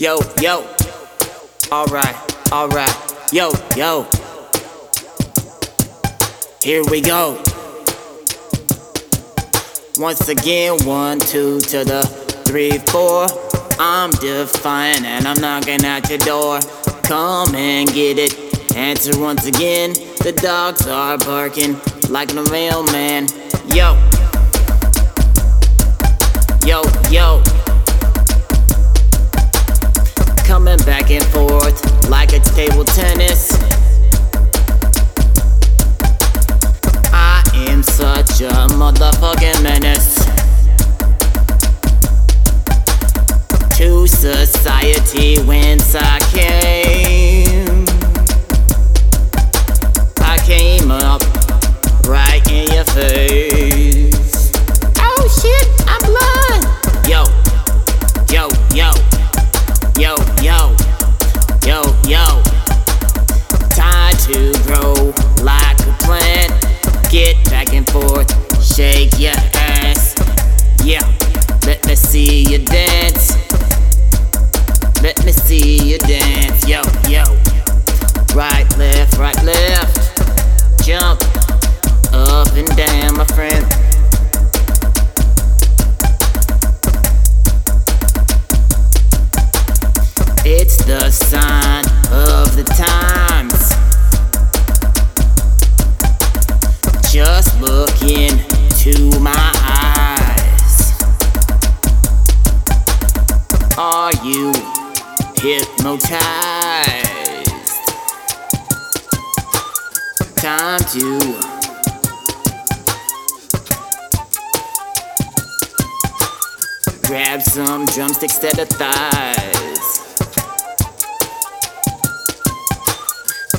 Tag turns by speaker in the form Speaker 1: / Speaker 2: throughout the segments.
Speaker 1: Yo, yo. Alright, alright. Yo, yo. Here we go. Once again, one, two to the three, four. I'm defiant and I'm knocking at your door. Come and get it. Answer once again. The dogs are barking like the mailman. Yo. Yo, yo. Like it's table tennis. I am such a motherfucking menace to society whence I came. I came up right in your face. To grab some drumsticks to the thighs.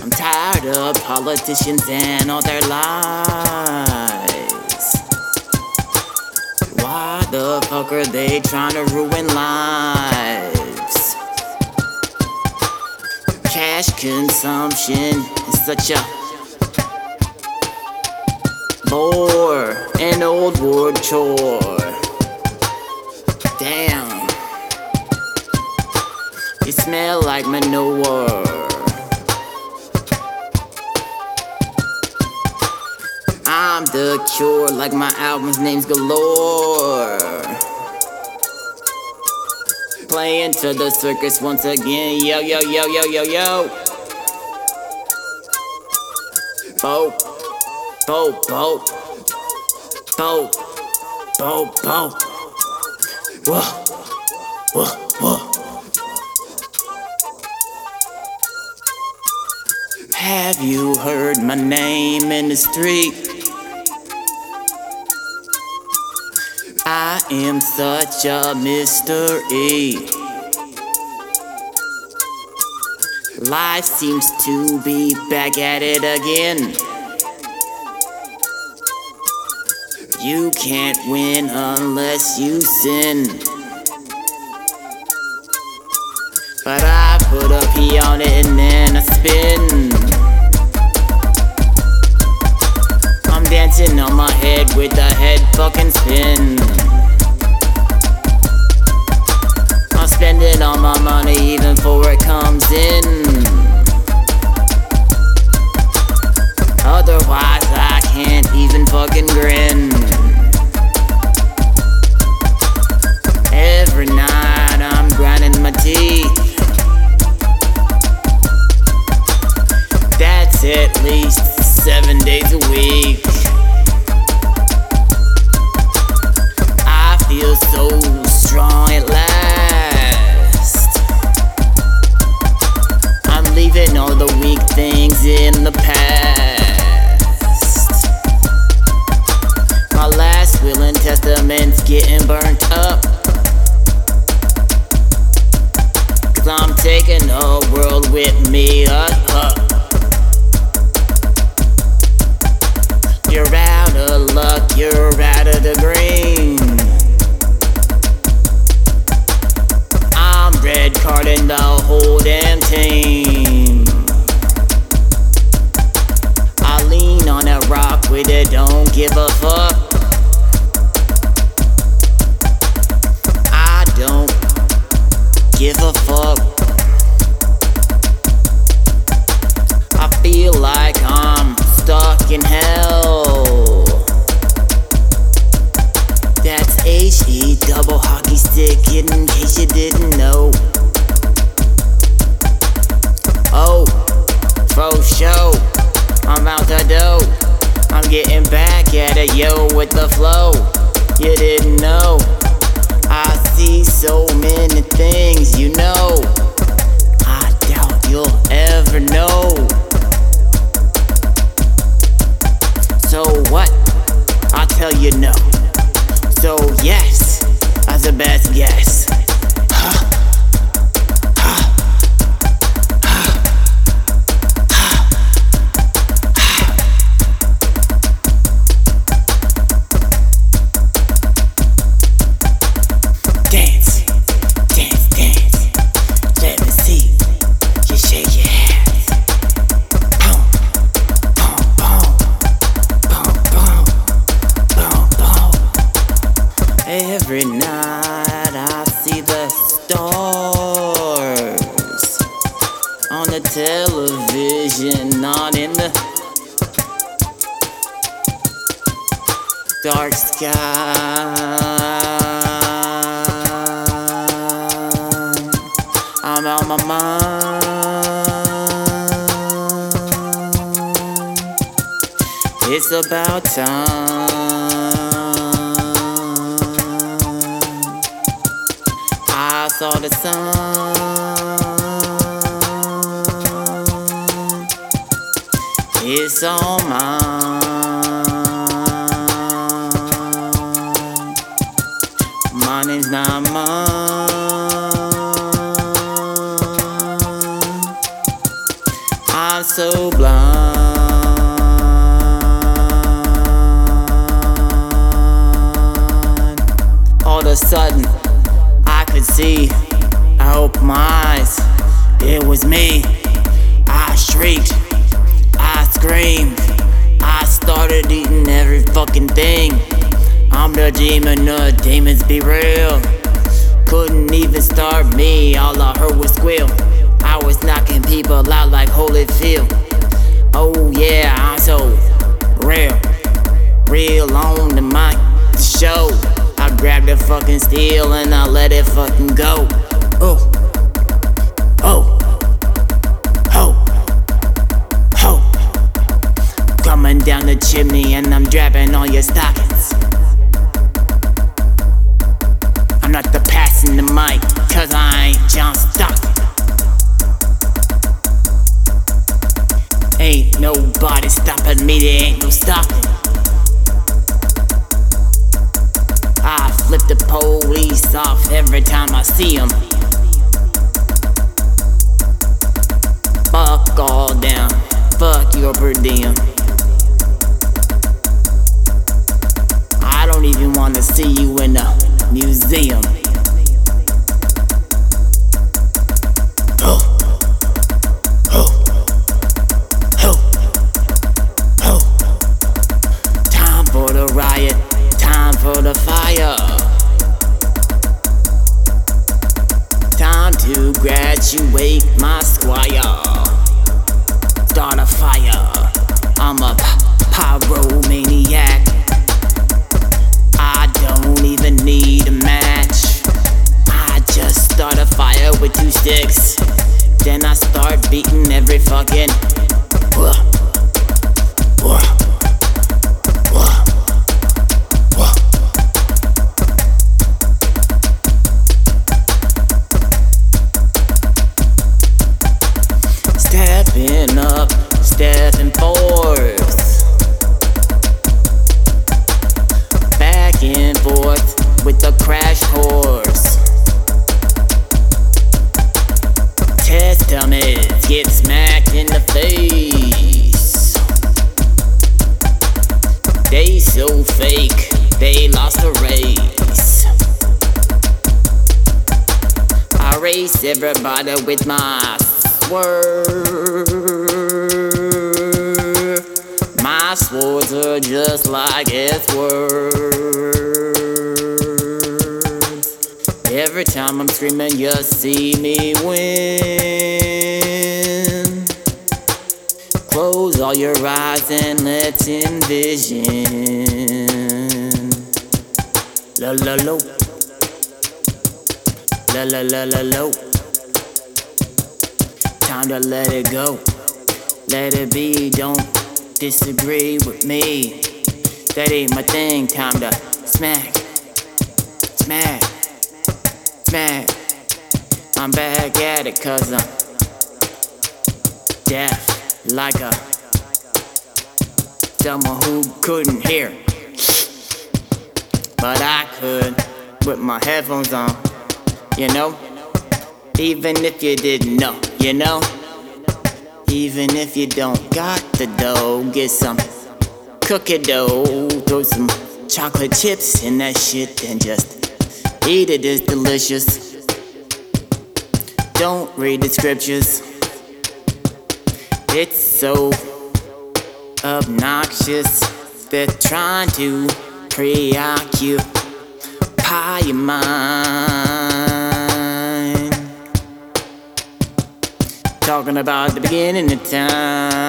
Speaker 1: I'm tired of politicians and all their lies. Why the fuck are they trying to ruin lives? Cash consumption is such a bore, an old war chore. Damn, you smell like manure. I'm the cure, like my album's name's galore. Playing to the circus once again, yo, yo, yo, yo, yo, yo. Bo, Whoa, whoa, whoa. Have you heard my name in the street? I am such a mystery. Life seems to be back at it again. You can't win unless you sin. But I put a P on it and then I spin. I'm dancing on my head with a head fucking spin. I'm spending all my money even before it comes in. Otherwise, I can't even fucking grin. Least seven days a week. I feel so strong at last. I'm leaving all the weak things in the past. My last will and testament's getting burnt up. Cause I'm taking the world with me. Uh, rock don't give a fuck. Getting back at it, yo, with the flow. You didn't know. I see so many things, you know. I doubt you'll ever know. So what? I'll tell you no. So yes, that's the best guess. Television, not in the dark sky. I'm out my mind. It's about time. I saw the sun. It's all mine. Mine is not mine. I'm so blind. All of a sudden, I could see. I opened my eyes. It was me. I shrieked. I screamed. I started eating every fucking thing. I'm the demon, the demons be real. Couldn't even start me, all I heard was squeal. I was knocking people out like holy Holyfield. Oh yeah, I'm so real, real on the mic, the show. I grabbed the fucking steel and I let it fucking go. Oh, chimney and I'm dropping all your stockings. I'm not the passing the mic, cause I ain't John Stockton. Ain't nobody stopping me, there ain't no stopping. I flip the police off every time I see them. Fuck all down, fuck your per diem. Time for the riot, time for the fire. Time to graduate my squire. Start a fire. I'm a pyromaniac. Don't even need a match. I just start a fire with two sticks. Then I start beating every fucking. Race everybody with my swerve. My swords are just like its words. Every time I'm screaming, you see me win. Close all your eyes and let's envision. La la lo. La la la la lo. Time to let it go. Let it be, don't disagree with me. That ain't my thing, time to smack. Smack. Smack. I'm back at it cause I'm deaf like a someone who couldn't hear. But I could with my headphones on, you know? Even if you didn't know, you know? Even if you don't got the dough, get some cookie dough, throw some chocolate chips in that shit and just eat it. It's delicious. Don't read the scriptures. It's so obnoxious. They're trying to preoccupy your mind. Talking about the beginning of time.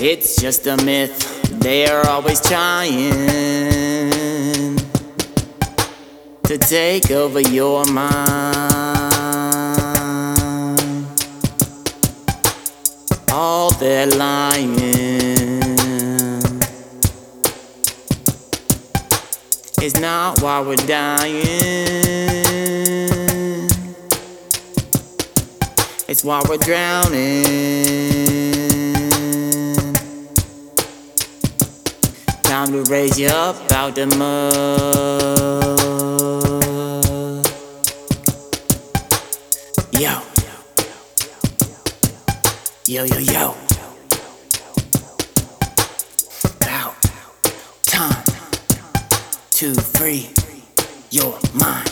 Speaker 1: It's just a myth. They're always trying to take over your mind. All they're lying. is not why we're dying. It's why we're drowning. Time to raise you up out the mud. Yo. Yo, yo, yo. About time to free your mind.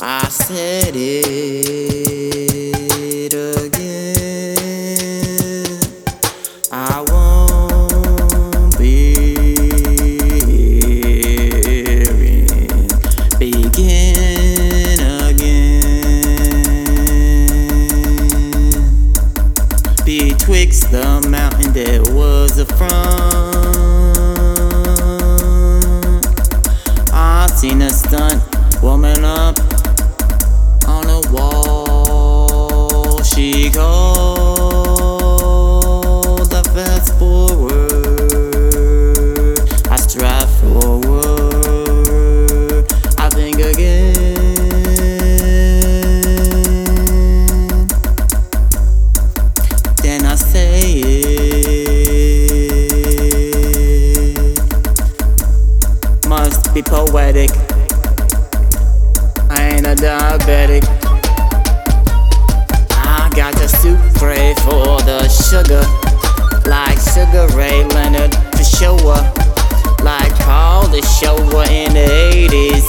Speaker 1: I said it a front. I seen a stunt woman up poetic. I ain't a diabetic. I got the sucre for the sugar, like Sugar Ray Leonard show her, like Paul the Shower in the 80s.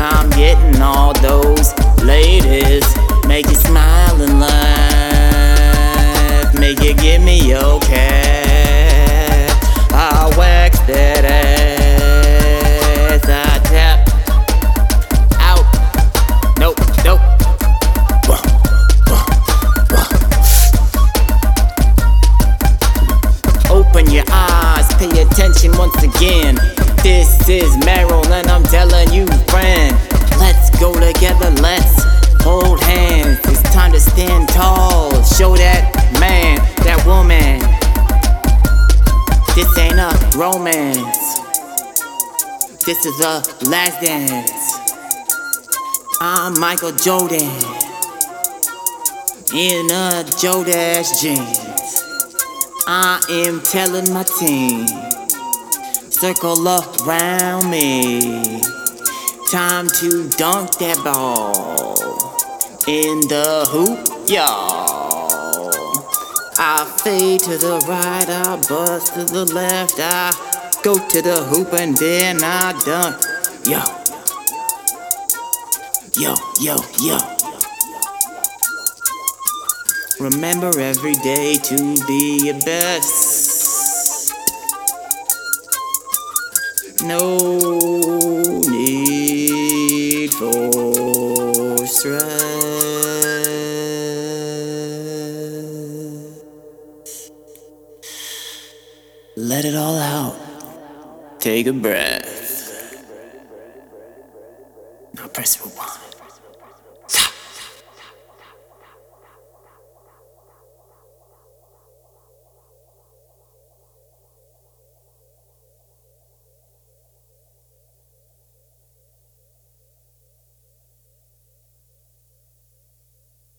Speaker 1: I'm getting all those ladies, make you smile and laugh, make you give me your cash. Romance. This is a last dance. I'm Michael Jordan in a Jordache jeans. I am telling my team, circle around me. Time to dunk that ball in the hoop, y'all. I fade to the right, I bust to the left, I go to the hoop and then I dunk. Yo, yo, yo, yo. Remember every day to be your best. No Let it all out. Take a breath. Now press rewind.